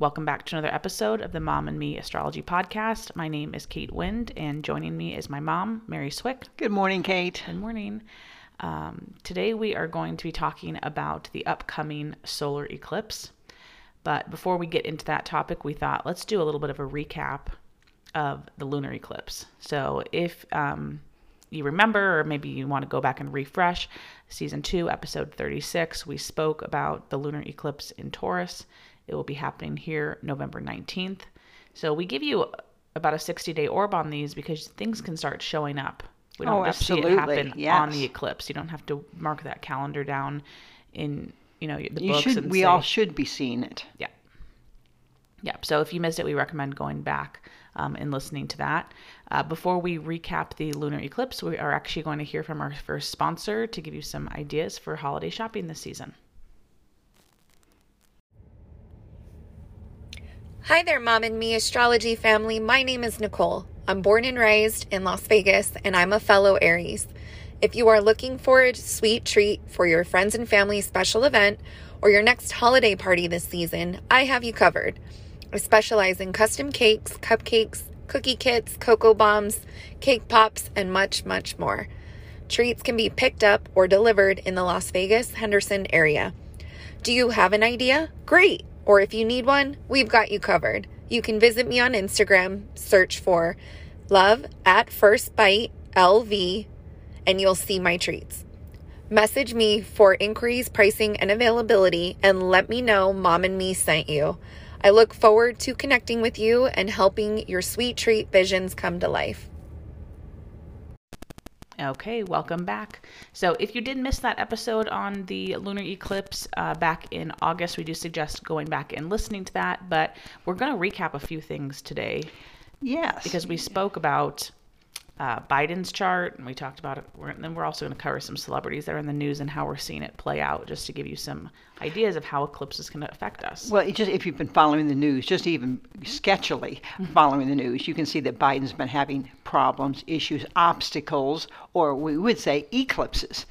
Welcome back to another episode of the Mom and Me Astrology Podcast. My name is Kate Wind, and joining me is my mom, Mary Swick. Good morning, Kate. Good morning. Um, today we are going to be talking about the upcoming solar eclipse. But before we get into that topic, we thought let's do a little bit of a recap of the lunar eclipse. So if um, you remember, or maybe you want to go back and refresh, season two, episode 36, we spoke about the lunar eclipse in Taurus it will be happening here November 19th. So we give you about a 60 day orb on these because things can start showing up. We don't Oh, just absolutely. see it happen on the eclipse. You don't have to mark that calendar down in you know the You books should. and We say, all should be seeing it. yeah. Yeah. So if you missed it, we recommend going back um, and listening to that. Uh, before we recap the lunar eclipse, we are actually going to hear from our first sponsor to give you some ideas for holiday shopping this season. Hi there, Mom and Me astrology family. My name is Nicole. I'm born and raised in Las Vegas, and I'm a fellow Aries. If you are looking for a sweet treat for your friends and family special event or your next holiday party this season, I have you covered. I specialize in custom cakes, cupcakes, cookie kits, cocoa bombs, cake pops, and much, much more. Treats can be picked up or delivered in the Las Vegas Henderson area. Do you have an idea? Great! Or if you need one, we've got you covered. You can visit me on Instagram, search for love at first bite LV, and you'll see my treats. Message me for inquiries, pricing, and availability, and let me know Mom and Me sent you. I look forward to connecting with you and helping your sweet treat visions come to life. Okay, welcome back. So, if you did miss that episode on the lunar eclipse uh, back in August, we do suggest going back and listening to that. But we're going to recap a few things today Yes. because we spoke about uh, Biden's chart and we talked about it. We're, and then we're also going to cover some celebrities that are in the news and how we're seeing it play out, just to give you some ideas of how eclipses can affect us. Well, just if you've been following the news, just even sketchily Mm-hmm. following the news, you can see that Biden's been having problems, issues, obstacles, or we would say eclipses.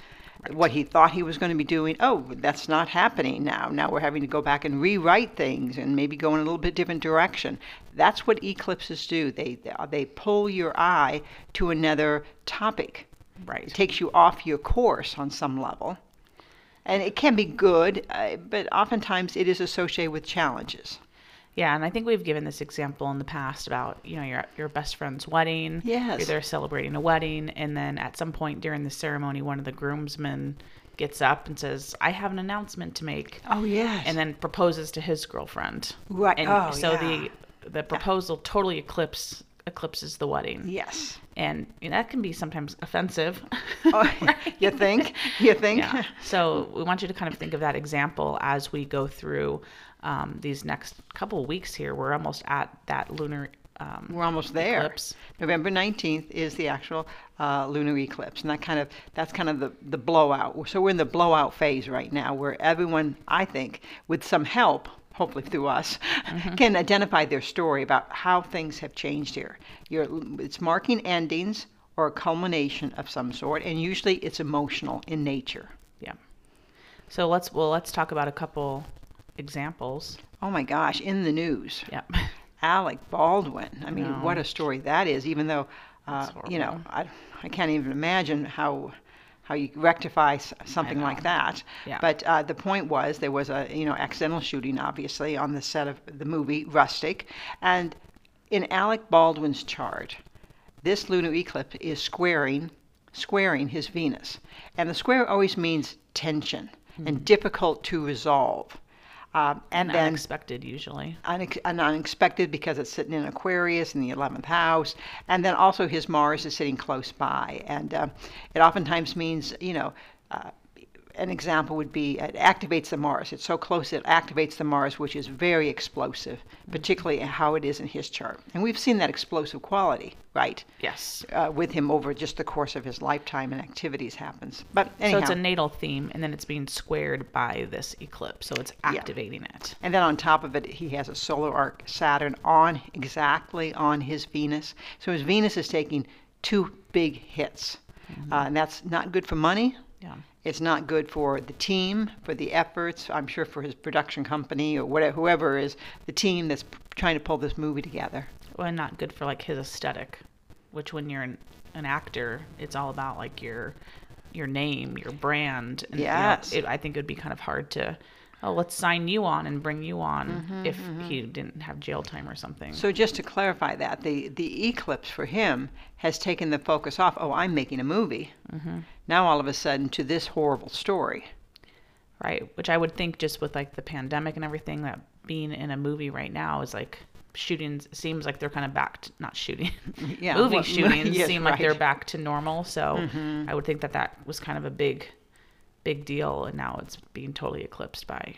What he thought he was going to be doing, oh, that's not happening now. Now we're having to go back and rewrite things and maybe go in a little bit different direction. That's what eclipses do. They they pull your eye to another topic. Right. It takes you off your course on some level. And it can be good, uh, but oftentimes it is associated with challenges. Yeah, and I think we've given this example in the past about you know your your best friend's wedding. Yes. You're there celebrating a wedding, and then at some point during the ceremony, one of the groomsmen gets up and says, "I have an announcement to make," Oh, yes. and then proposes to his girlfriend. Right. And Oh, so yeah. the the proposal totally eclipse eclipses the wedding. yes. And you know, that can be sometimes offensive. Oh, you think? You think? yeah. So we want you to kind of think of that example as we go through um, these next couple of weeks here. We're almost at that lunar. Um, We're almost there. Eclipse. November 19th is the actual uh, lunar eclipse, and that kind of that's kind of the, the blowout. So we're in the blowout phase right now, where everyone, I think, with some help, hopefully through us, can identify their story about how things have changed here. You're, it's marking endings or a culmination of some sort, and usually it's emotional in nature. yeah. So let's well let's talk about a couple examples. Oh my gosh, in the news. Yep. Alec Baldwin. I mean, No. what a story that is. Even though, uh, you know. I, I can't even imagine how how you rectify something like that. Yeah. But uh, the point was there was a you know accidental shooting, obviously, on the set of the movie Rustic, and in Alec Baldwin's chart, this lunar eclipse is squaring squaring his Venus, and the square always means tension and difficult to resolve. Um, and And then unexpected usually. unex- and unexpected because it's sitting in Aquarius in the 11th house. And then also his Mars is sitting close by. And uh, it oftentimes means, you know, uh, an example would be it activates the Mars. It's so close it activates the Mars, which is very explosive, particularly how it is in his chart. And we've seen that explosive quality, right? Yes. Uh, with him over just the course of his lifetime and activities happens. But anyhow, So it's a natal theme, and then it's being squared by this eclipse, so it's activating it. and then on top of it, he has a solar arc Saturn on exactly on his Venus. So his Venus is taking two big hits, uh, and that's not good for money. Yeah. It's not good for the team, for the efforts. I'm sure for his production company or whatever, whoever is the team that's trying to pull this movie together. Well, and not good for like his aesthetic, which when you're an, an actor, it's all about like your your name, your brand. And, you know, Yes. it, I think it would be kind of hard to, oh, let's sign you on and bring you on Mm-hmm, if he didn't have jail time or something. So just to clarify that, the the eclipse for him has taken the focus off. Oh, I'm making a movie. Now all of a sudden to this horrible story. right which i would think just with like the pandemic and everything that being in a movie right now is like shootings seems like they're kind of back to not shooting Yeah, movie well, shootings yes, seem like they're. Mm-hmm. back to normal so i would think that that was kind of a big big deal and now it's being totally eclipsed by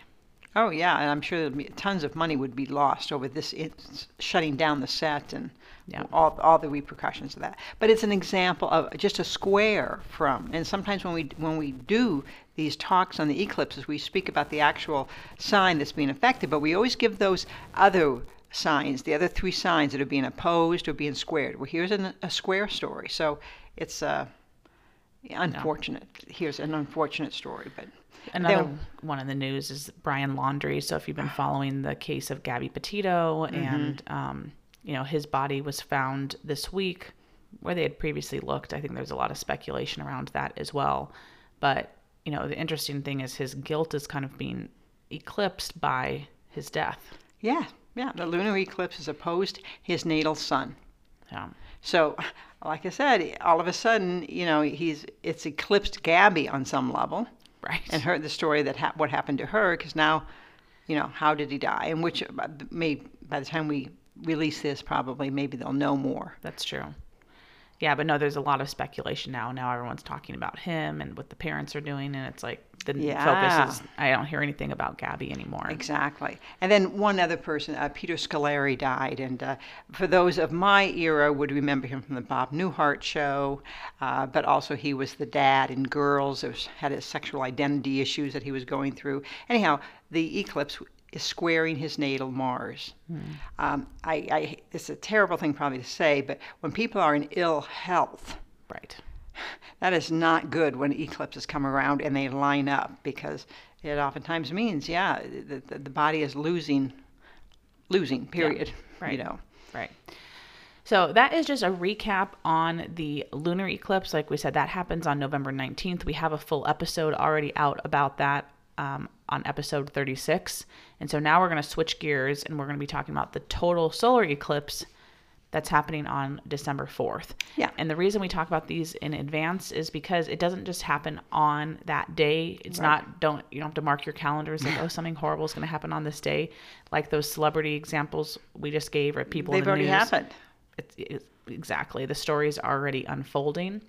Oh yeah, and I'm sure be, tons of money would be lost over this it, shutting down the set and Yeah. all all the repercussions of that. But it's an example of just a square from. And sometimes when we when we do these talks on the eclipses, we speak about the actual sign that's being affected, but we always give those other signs, the other three signs that are being opposed or being squared. Well, here's an, a square story, so it's uh, unfortunate. Here's an unfortunate story, but. Another Then- one in the news is Brian Laundrie. So if you've been following the case of Gabby Petito, Mm-hmm. and um, you know his body was found this week, where they had previously looked. I think there's a lot of speculation around that as well. But you know the interesting thing is his guilt is kind of being eclipsed by his death. Yeah, yeah. The lunar eclipse is opposed his natal sun. Yeah. So, like I said, all of a sudden, you know, he's it's eclipsed Gabby on some level, Right. and heard the story that ha- what happened to her. Because now, you know, how did he die? And which uh, may by the time we release this, probably maybe they'll know more. That's true. Yeah, but no, there's a lot of speculation now. Now everyone's talking about him and what the parents are doing, and it's like the Yeah. focus is. I don't hear anything about Gabby anymore. Exactly. And then one other person, uh, Peter Scolari, died. And uh, for those of my era, would remember him from the Bob Newhart show. Uh, but also, he was the dad in Girls. It was, had his sexual identity issues that he was going through. Anyhow, the eclipse is squaring his natal Mars. Um, I, I, it's a terrible thing probably to say, but when people are in ill health, Right. that is not good when eclipses come around and they line up because it oftentimes means, yeah, the, the, the body is losing, losing, period. right. You know. Right. So that is just a recap on the lunar eclipse. Like we said, that happens on November 19th. We have a full episode already out about that um, on episode 36. And so now we're going to switch gears and we're going to be talking about the total solar eclipse that's happening on December 4th. Yeah. And the reason we talk about these in advance is because it doesn't just happen on that day. It's not don't you don't have to mark your calendars like oh something horrible is going to happen on this day, like those celebrity examples we just gave or people They've the already news. happened. It's, it's exactly the story's already unfolding.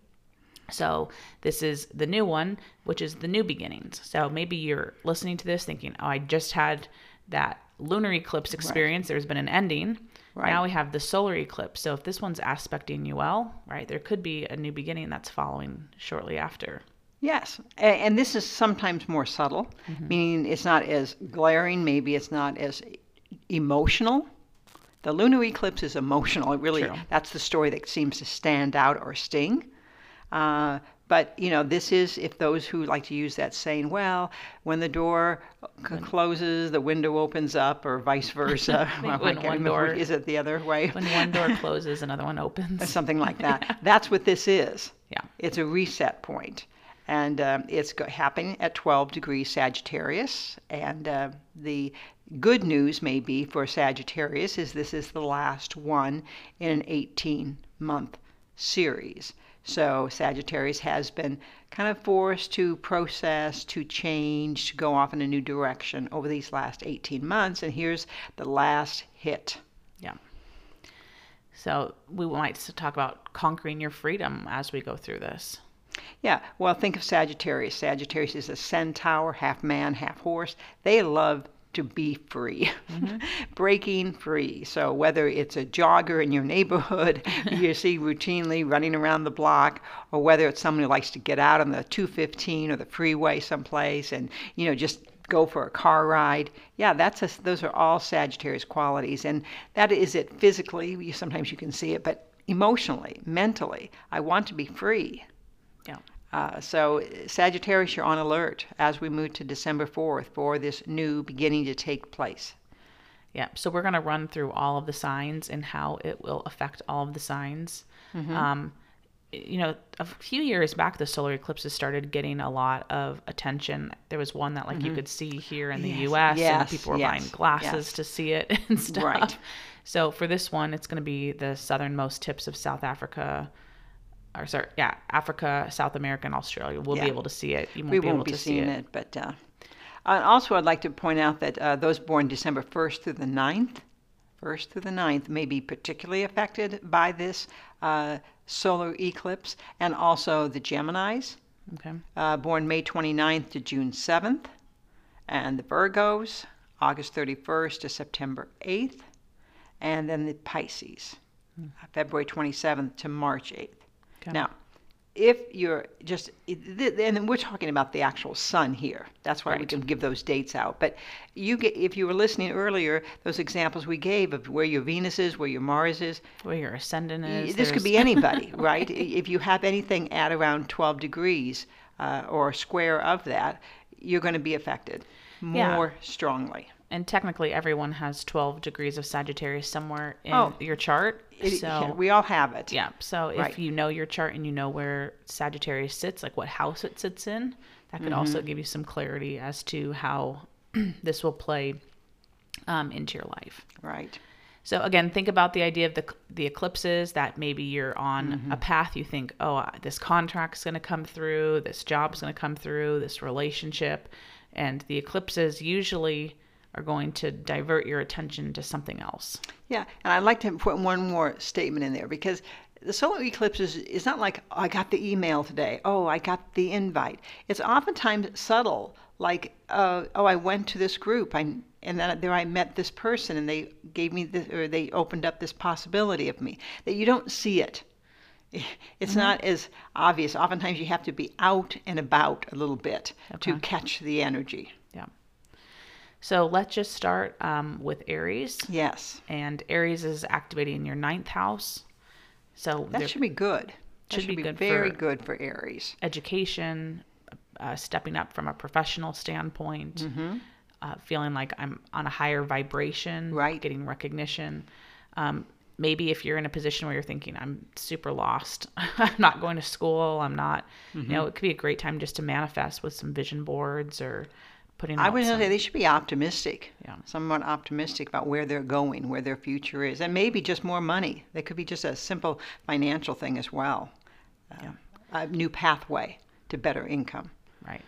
So this is the new one, which is the new beginnings. So maybe you're listening to this thinking, "Oh, I just had that lunar eclipse experience. There's been an ending. Right. Now we have the solar eclipse. So if this one's aspecting you well, right, there could be a new beginning that's following shortly after. Yes, and this is sometimes more subtle, Mm-hmm. meaning it's not as glaring. Maybe it's not as emotional. The lunar eclipse is emotional. It really True. that's the story that seems to stand out or sting. Uh, but you know, this is if those who like to use that saying, well, when the door c- closes, the window opens up, or vice versa. Well, when one remember, door- is it the other way? When one door closes, another one opens. something like that. That's what this is. Yeah. It's a reset. And um, it's go- happening at 12 degrees Sagittarius. And uh, the good news, maybe, for Sagittarius is this is the last one in an 18 month series. So Sagittarius has been kind of forced to process, to change, to go off in a new direction over these last 18 months. And here's the last hit. Yeah. So we might talk about conquering your freedom as we go through this. Yeah, well, think of Sagittarius. Sagittarius is a centaur, half man, half horse. They love to be free, mm-hmm. breaking free. So whether it's a jogger in your neighborhood you see routinely running around the block, or whether it's someone who likes to get out on the 215 or the freeway someplace and you know just go for a car ride. Yeah, that's a, those are all Sagittarius qualities, and that is it physically. You, sometimes you can see it, but emotionally, mentally, I want to be free. Yeah. Uh, so, Sagittarius, you're on alert as we move to December 4th for this new beginning to take place. Yeah. So we're going to run through all of the signs and how it will affect all of the signs. Um, you know, a few years back, the solar eclipses started getting a lot of attention. There was one that, like, you could see here in the Yes, U.S., and people were yes, buying glasses yes. to see it and stuff. Right. So for this one, it's going to be the southernmost tips of South Africa, or sorry, yeah, Africa, South America, and Australia. We'll Yeah. be able to see it. You won't we be won't able be to see seeing it. it, but uh, also I'd like to point out that uh, those born December 1st through the 9th, 1st through the 9th, may be particularly affected by this uh, solar eclipse, and also the Geminis, Okay. uh, born May 29th to June 7th, and the Virgos, August 31st to September 8th, and then the Pisces, February 27th to March 8th. Okay. Now, if you're just, and we're talking about the actual sun here. That's why we can give those dates out. But you get, if you were listening earlier, those examples we gave of where your Venus is, where your Mars is, Where your ascendant is. this could be anybody, right? If you have anything at around 12 degrees uh, or a square of that, you're going to be affected Yeah. more strongly. And technically, everyone has 12 degrees of Sagittarius somewhere in Oh. your chart. It- so we all have it. Yeah. So if Right. you know your chart and you know where Sagittarius sits, like what house it sits in, that could also Mm-hmm. give you some clarity as to how this will play um, into your life. Right. So again, think about the idea of the the eclipses that maybe you're on Mm-hmm. a path you think, "Oh, this contract's going to come through, this job's going to come through, this relationship." And the eclipses usually are going to divert your attention to something else. Yeah, and I'd like to put one more statement in there because the solar eclipse is, is not like, oh, I got the email today. Oh, I got the invite. It's oftentimes subtle, like, uh, oh, I went to this group, I, and then there I met this person, and they gave me this, or they opened up this possibility of me. That you don't see it. It's not as obvious. Oftentimes you have to be out and about a little bit to catch the energy. Yeah. So let's just start um, with Aries. Yes, And Aries is activating your ninth house. So that should be good. That Should be good very good for Aries. education, uh, stepping up from a professional standpoint, Mm-hmm. uh, feeling like I'm on a higher vibration, Right. getting recognition. Um, maybe if you're in a position where you're thinking, I'm super lost, I'm not going to school, I'm not, you Mm-hmm. know, it could be a great time just to manifest with some vision boards or putting I out would some- say they should be optimistic. Yeah. Somewhat optimistic about where they're going, where their future is, and maybe just more money. There could be just a simple financial thing as well. Uh, A new pathway to better income. Right.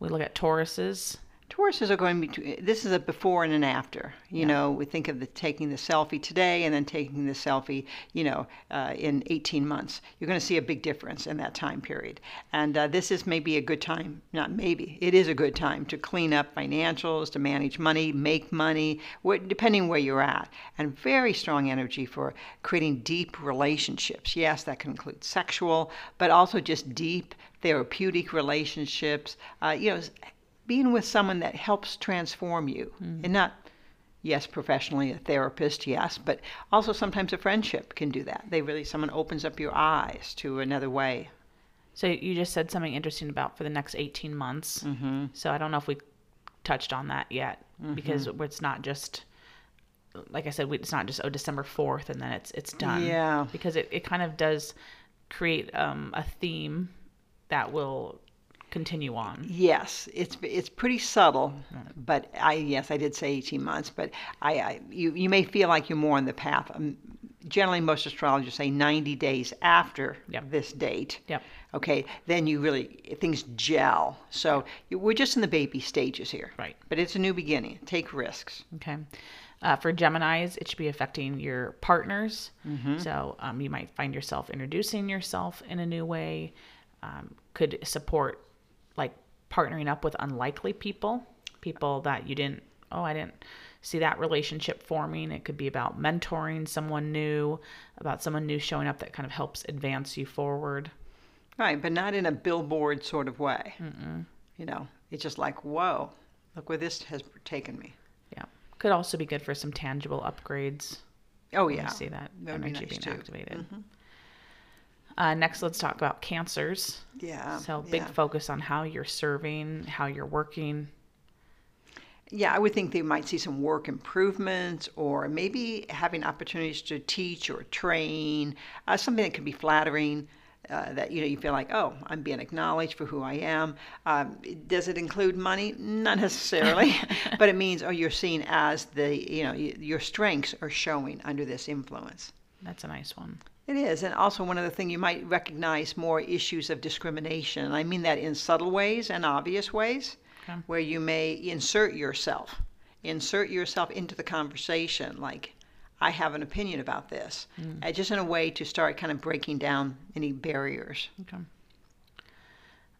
We look at Tauruses. Tauruses are going to this is a before and an after. You know, we think of the taking the selfie today and then taking the selfie, you know, uh, in 18 months. You're going to see a big difference in that time period. And uh, this is maybe a good time, not maybe, it is a good time to clean up financials, to manage money, make money, depending where you're at. And very strong energy for creating deep relationships. Yes, that can include sexual, but also just deep therapeutic relationships. Uh, you know, being with someone that helps transform you and not yes professionally a therapist yes but also sometimes a friendship can do that they really someone opens up your eyes to another way So you just said something interesting about for the next 18 months. Mm-hmm. So I don't know if we touched on that yet because it's not just like I said, it's not just oh December 4th and then it's it's done. Yeah. Because it, it kind of does create um, a theme that will continue on. yes it's it's pretty subtle but i yes i did say 18 months but i, I you, you may feel like you're more on the path um, generally most astrologers say 90 days after Yep. this date Yep. okay then you really things gel so you, we're just in the baby stages here Right. but it's a new beginning take risks Okay. Uh, for Geminis, it should be affecting your partners. So um, you might find yourself introducing yourself in a new way. um, could support partnering up with unlikely people, people that you didn't, oh, I didn't see that relationship forming. It could be about mentoring someone new, about someone new showing up that kind of helps advance you forward. Right, but not in a billboard sort of way. You know, it's just like, whoa, look where this has taken me. Yeah. Could also be good for some tangible upgrades. Oh, yeah. see that, That would be nice, being too. Mm-hmm. Uh, next, let's talk about cancers. Yeah. So, big yeah. focus on how you're serving, how you're working. Yeah, I would think they might see some work improvements or maybe having opportunities to teach or train, uh, something that could be flattering. Uh, that you know you feel like oh I'm being acknowledged for who I am. Um, does it include money? Not necessarily, but it means oh you're seen as the you know your strengths are showing under this influence. That's a nice one. It is, and also one other thing you might recognize more issues of discrimination. And I mean that in subtle ways and obvious ways, Okay. where you may insert yourself, insert yourself into the conversation. Like, I have an opinion about this, uh, just in a way to start kind of breaking down any barriers. Okay.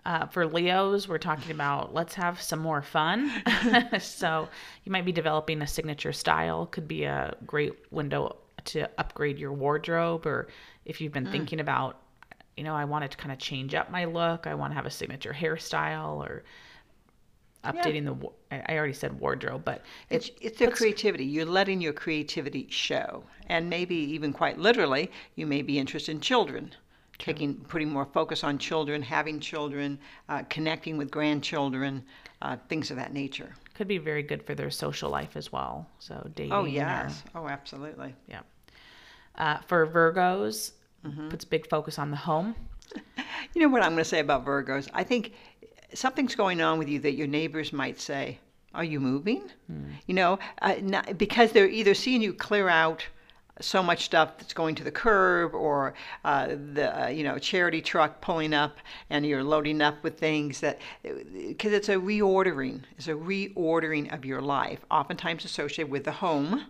Uh, for Leos, we're talking about let's have some more fun. so you might be developing a signature style. Could be a great window to upgrade your wardrobe, or if you've been thinking about, you know, I wanted to kind of change up my look. I want to have a signature hairstyle, or updating the. I already said wardrobe, but It's, it it's the creativity. You're letting your creativity show. And maybe even quite literally, you may be interested in children. Taking, putting more focus on children, having children, uh, connecting with grandchildren, uh, things of that nature. could be very good for their social life as well. So dating. Oh or- yes. Oh, absolutely. Yeah. Uh, for Virgos, Mm-hmm. puts big focus on the home. You know what I'm going to say about Virgos? I think something's going on with you that your neighbors might say, "Are you moving?" You know, uh, not, because they're either seeing you clear out so much stuff that's going to the curb, or uh, the uh, you know charity truck pulling up and you're loading up with things that because it's a reordering, it's a reordering of your life, oftentimes associated with the home.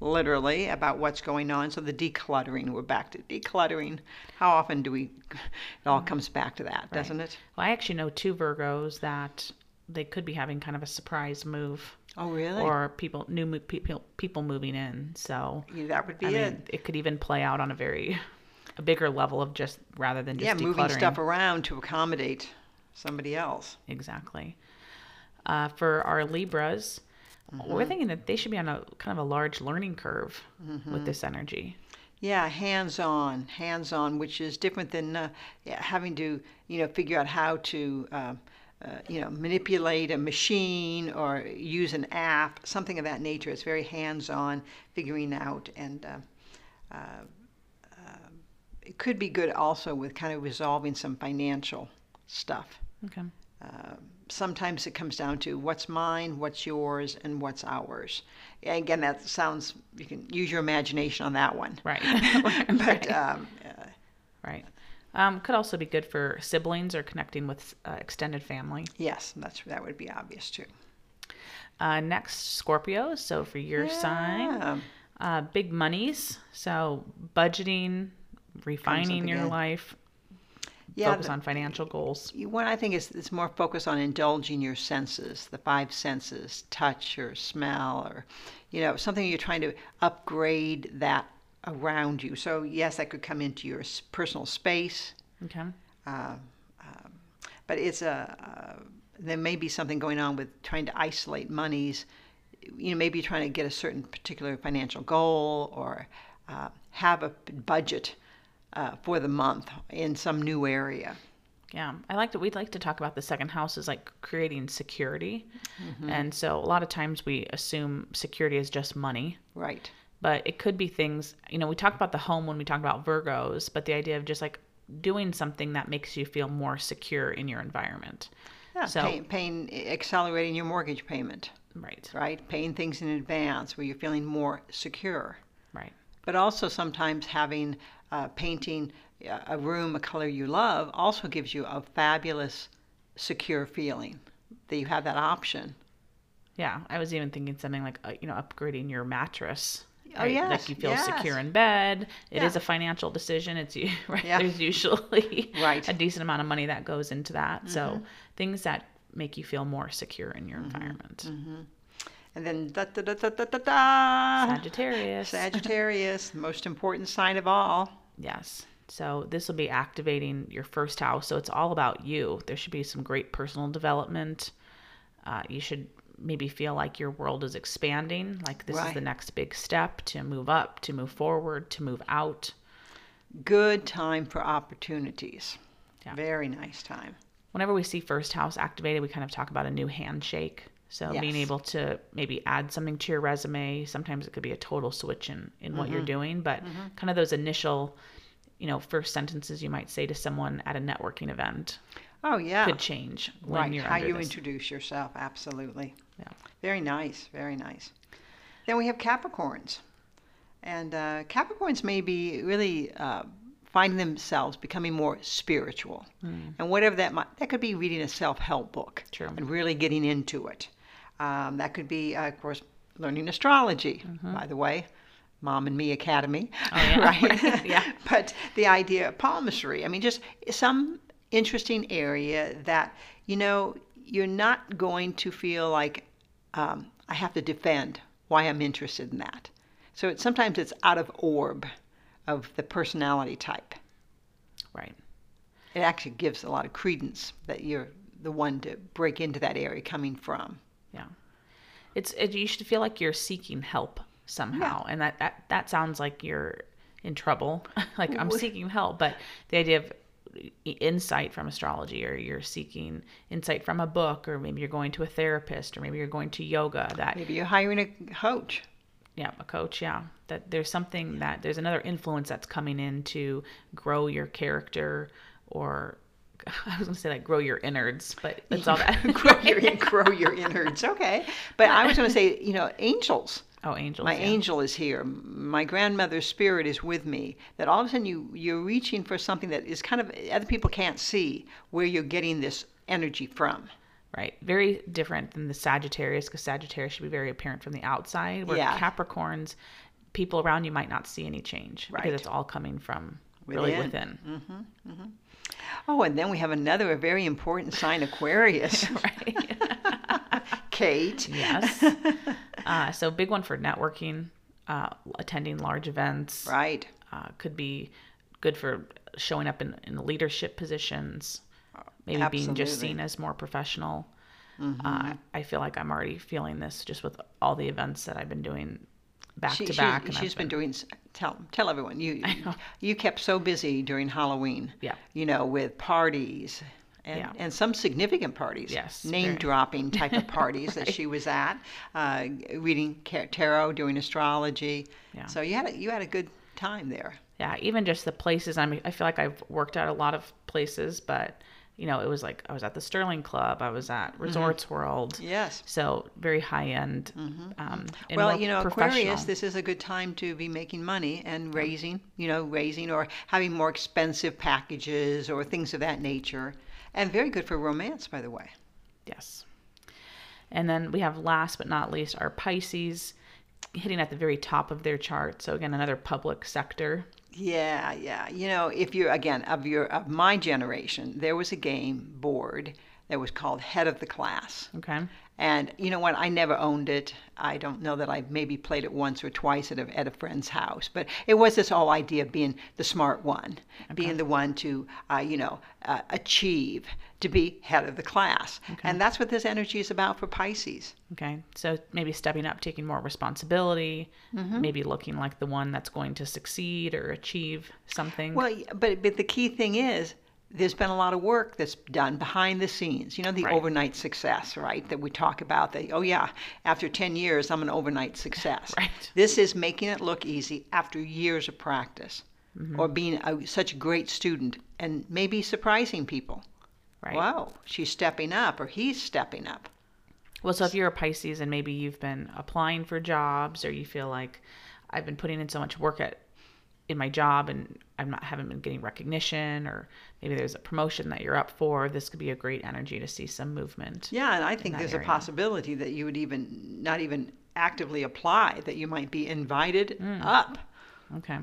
Literally about what's going on. So the decluttering, we're back to decluttering. How often do we? It all comes back to that, doesn't it? Well, I actually know two Virgos that they could be having kind of a surprise move Oh, really? or people new mo- people people moving in. So Yeah, that would be I it. mean, it could even play out on a very a bigger level of just rather than just yeah, moving stuff around to accommodate somebody else. Exactly. Uh, for our Libras, Mm-hmm. we're thinking that they should be on a kind of a large learning curve Mm-hmm. with this energy. Yeah, hands-on, hands-on, which is different than uh, having to, you know, figure out how to, uh, uh, you know, manipulate a machine or use an app, something of that nature. It's very hands-on, figuring out, and uh, uh, uh, it could be good also with kind of resolving some financial stuff. Okay. Uh, sometimes it comes down to what's mine, what's yours, and what's ours. And again, that sounds you can use your imagination on that one. Right. but Right. um, uh, Right. Um, could also be good for siblings or connecting with uh, extended family. yes, that's that would be obvious too. Uh, next, Scorpio. So for your sign, uh, big monies. So budgeting, refining your again. life, Yeah, focus the- on financial goals. What I think is it's more focused on indulging your senses, the five senses, touch or smell, or you know something you're trying to upgrade that around you. So yes, that could come into your personal space, Okay. uh, um, but it's a uh, there may be something going on with trying to isolate monies. You know, maybe you're trying to get a certain particular financial goal or uh, have a budget uh, for the month in some new area. Yeah, I like that. We'd like to talk about the second house is like creating security, Mm-hmm. and so a lot of times we assume security is just money, Right. but it could be things. You know, we talk about the home when we talk about Virgos, but the idea of just like doing something that makes you feel more secure in your environment. Yeah, So- paying, paying, accelerating your mortgage payment, Right. right? Paying things in advance where you're feeling more secure. Right. But also sometimes having uh, painting uh, a room a color you love also gives you a fabulous, secure feeling that you have that option. Yeah, I was even thinking something like uh, you know upgrading your mattress Oh, right? yes, Like you feel yes. secure in bed. It is Yeah. a financial decision. It's right. Yeah. There's usually Right. Mm-hmm. a decent amount of money that goes into that. So things that make you feel more secure in your environment. And then da da da da da da da. Sagittarius. Sagittarius, most important sign of all. Yes. So this will be activating your first house. So it's all about you. There should be some great personal development. Uh, you should maybe feel like your world is expanding, like this is the next big step to move up, to move forward, to move out. Good time for opportunities. Yeah. Very nice time. Whenever we see first house activated, we kind of talk about a new handshake. So being able to maybe add something to your resume. Sometimes it could be a total switch in, in what you're doing, but kind of those initial, you know, first sentences you might say to someone at a networking event Oh yeah. could change when right. How you this. introduce yourself. Absolutely. Yeah. Very nice. Very nice. Then we have Capricorns, and uh, Capricorns may be really uh, finding themselves becoming more spiritual, and whatever that might. That could be reading a self-help book True. and really getting into it. Um, that could be, uh, of course, learning astrology. By the way. Mom and Me Academy, yeah. right? Yeah. But the idea of palmistry, I mean, just some interesting area that, you know, you're not going to feel like um, I have to defend why I'm interested in that. So it, sometimes it's out of orb of the personality type. Right. It actually gives a lot of credence that you're the one to break into that area coming from. Yeah. It's it, you should feel like you're seeking help somehow, and that, that that sounds like you're in trouble. like I'm seeking help, but the idea of insight from astrology, or you're seeking insight from a book, or maybe you're going to a therapist, or maybe you're going to yoga. That Maybe you're hiring a coach. yeah, a coach. Yeah, that there's something that there's another influence that's coming in to grow your character, or I was gonna say like grow your innards, but it's all that grow your grow your innards. Okay, but I was going to say, you know, angels. Oh, angels. My yeah. angel is here. My grandmother's spirit is with me. That all of a sudden you you're reaching for something that is kind of other people can't see where you're getting this energy from. Right. Very different than the Sagittarius because Sagittarius should be very apparent from the outside, where Yeah. Capricorns, people around you might not see any change Right. because it's all coming from really Within. within. Oh, and then we have another very important sign, Aquarius. right. Kate. yes. Uh, so, big one for networking, uh, attending large events. Right. Uh, could be good for showing up in, in leadership positions, maybe being just seen as more professional. Uh, I feel like I'm already feeling this just with all the events that I've been doing back She, to she- back. and she's I've been, doing. Tell tell everyone you you kept so busy during Halloween. Yeah. You know, with parties. And, Yeah. and some significant parties, Yes, name dropping type of parties that she was at, uh, reading tarot, doing astrology. Yeah. So you had a, you had a good time there. yeah even just the places i'm i feel like i've worked at a lot of places but you know it was like i was at the sterling club i was at resorts world Mm-hmm. Yes. so very high end um and Well, you know. Aquarius, this is a good time to be making money and raising, you know, raising or having more expensive packages or things of that nature. And very good for romance, by the way. yes and then we have last but not least our pisces hitting at the very top of their chart so again another public sector Yeah, yeah. You know, if you're again of your of my generation, there was a game board that was called Head of the Class. okay And you know what? I never owned it. I don't know that I maybe played it once or twice at a, at a friend's house. But it was this whole idea of being the smart one, being the one to, uh, you know, uh, achieve, to be head of the class. Okay. And that's what this energy is about for Pisces. okay so maybe stepping up taking more responsibility Mm-hmm. maybe looking like the one that's going to succeed or achieve something Well, but but the key thing is there's been a lot of work that's done behind the scenes. You know, the Right. overnight success, right? That we talk about. That oh yeah, after 10 years, I'm an overnight success. Right. This is making it look easy after years of practice, Mm-hmm. or being a, such a great student and maybe surprising people. right Wow, she's stepping up, or he's stepping up. Well, so if you're a Pisces and maybe you've been applying for jobs or you feel like I've been putting in so much work at in my job and I'm not haven't been getting recognition or maybe there's a promotion that you're up for, this could be a great energy to see some movement. Yeah, and I think there's area. a possibility that you would even not even actively apply that you might be invited Mm. up. Okay.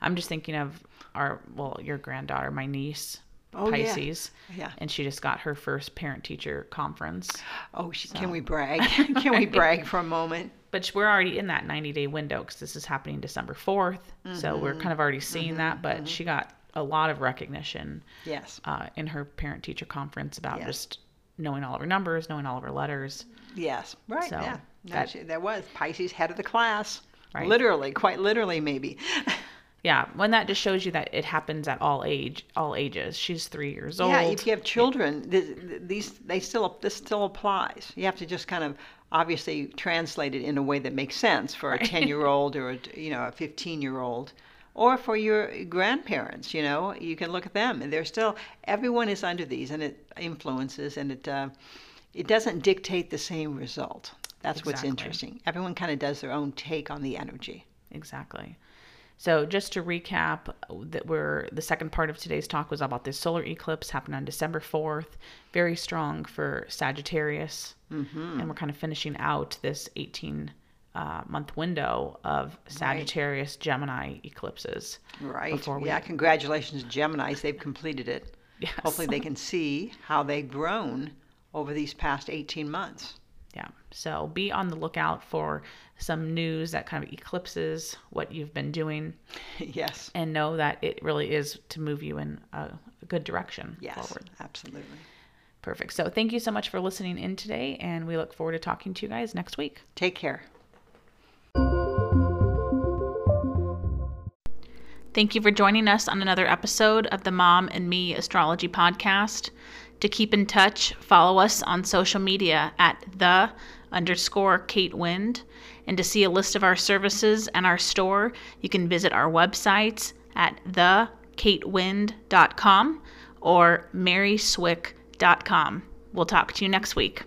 I'm just thinking of our, well, your granddaughter, my niece, Oh. Pisces. Yeah. And she just got her first parent teacher conference. Oh, she, can we brag? can we brag for a moment? But we're already in that 90 day window because this is happening December 4th. So we're mm-hmm. kind of already seeing mm-hmm. that. But mm-hmm. she got a lot of recognition Yes. uh, in her parent teacher conference about Yes. just knowing all of her numbers, knowing all of her letters. Yes. Right. So, yeah. No, that- she, there was Pisces head of the class. Right. Literally, quite literally, maybe. Yeah, when that just shows you that it happens at all age, all ages. She's three years old. Yeah, if you have children, th- th- these they still this still applies. You have to just kind of obviously translate it in a way that makes sense for a ten year old or a, you know a fifteen year old, or for your grandparents. You know, you can look at them, and they're still everyone is under these, and it influences, and it uh, it doesn't dictate the same result. That's what's interesting. Everyone kind of does their own take on the energy. Exactly. So just to recap, that we're the second part of today's talk was about this solar eclipse happened on December fourth, very strong for Sagittarius, mm-hmm. and we're kind of finishing out this eighteen uh, month window of Sagittarius Gemini eclipses. Right. We- yeah. Congratulations, Gemini's. They've completed it. Yes. Hopefully, they can see how they've grown over these past 18 months. Yeah. So be on the lookout for some news that kind of eclipses what you've been doing, yes. and know that it really is to move you in a, a good direction Yes. forward. Absolutely. Perfect. So thank you so much for listening in today, and we look forward to talking to you guys next week. Take care. Thank you for joining us on another episode of the Mom and Me Astrology Podcast. To keep in touch, follow us on social media at the underscore Kate Wind. And to see a list of our services and our store, you can visit our websites at thekatewind.com or maryswick.com. We'll talk to you next week.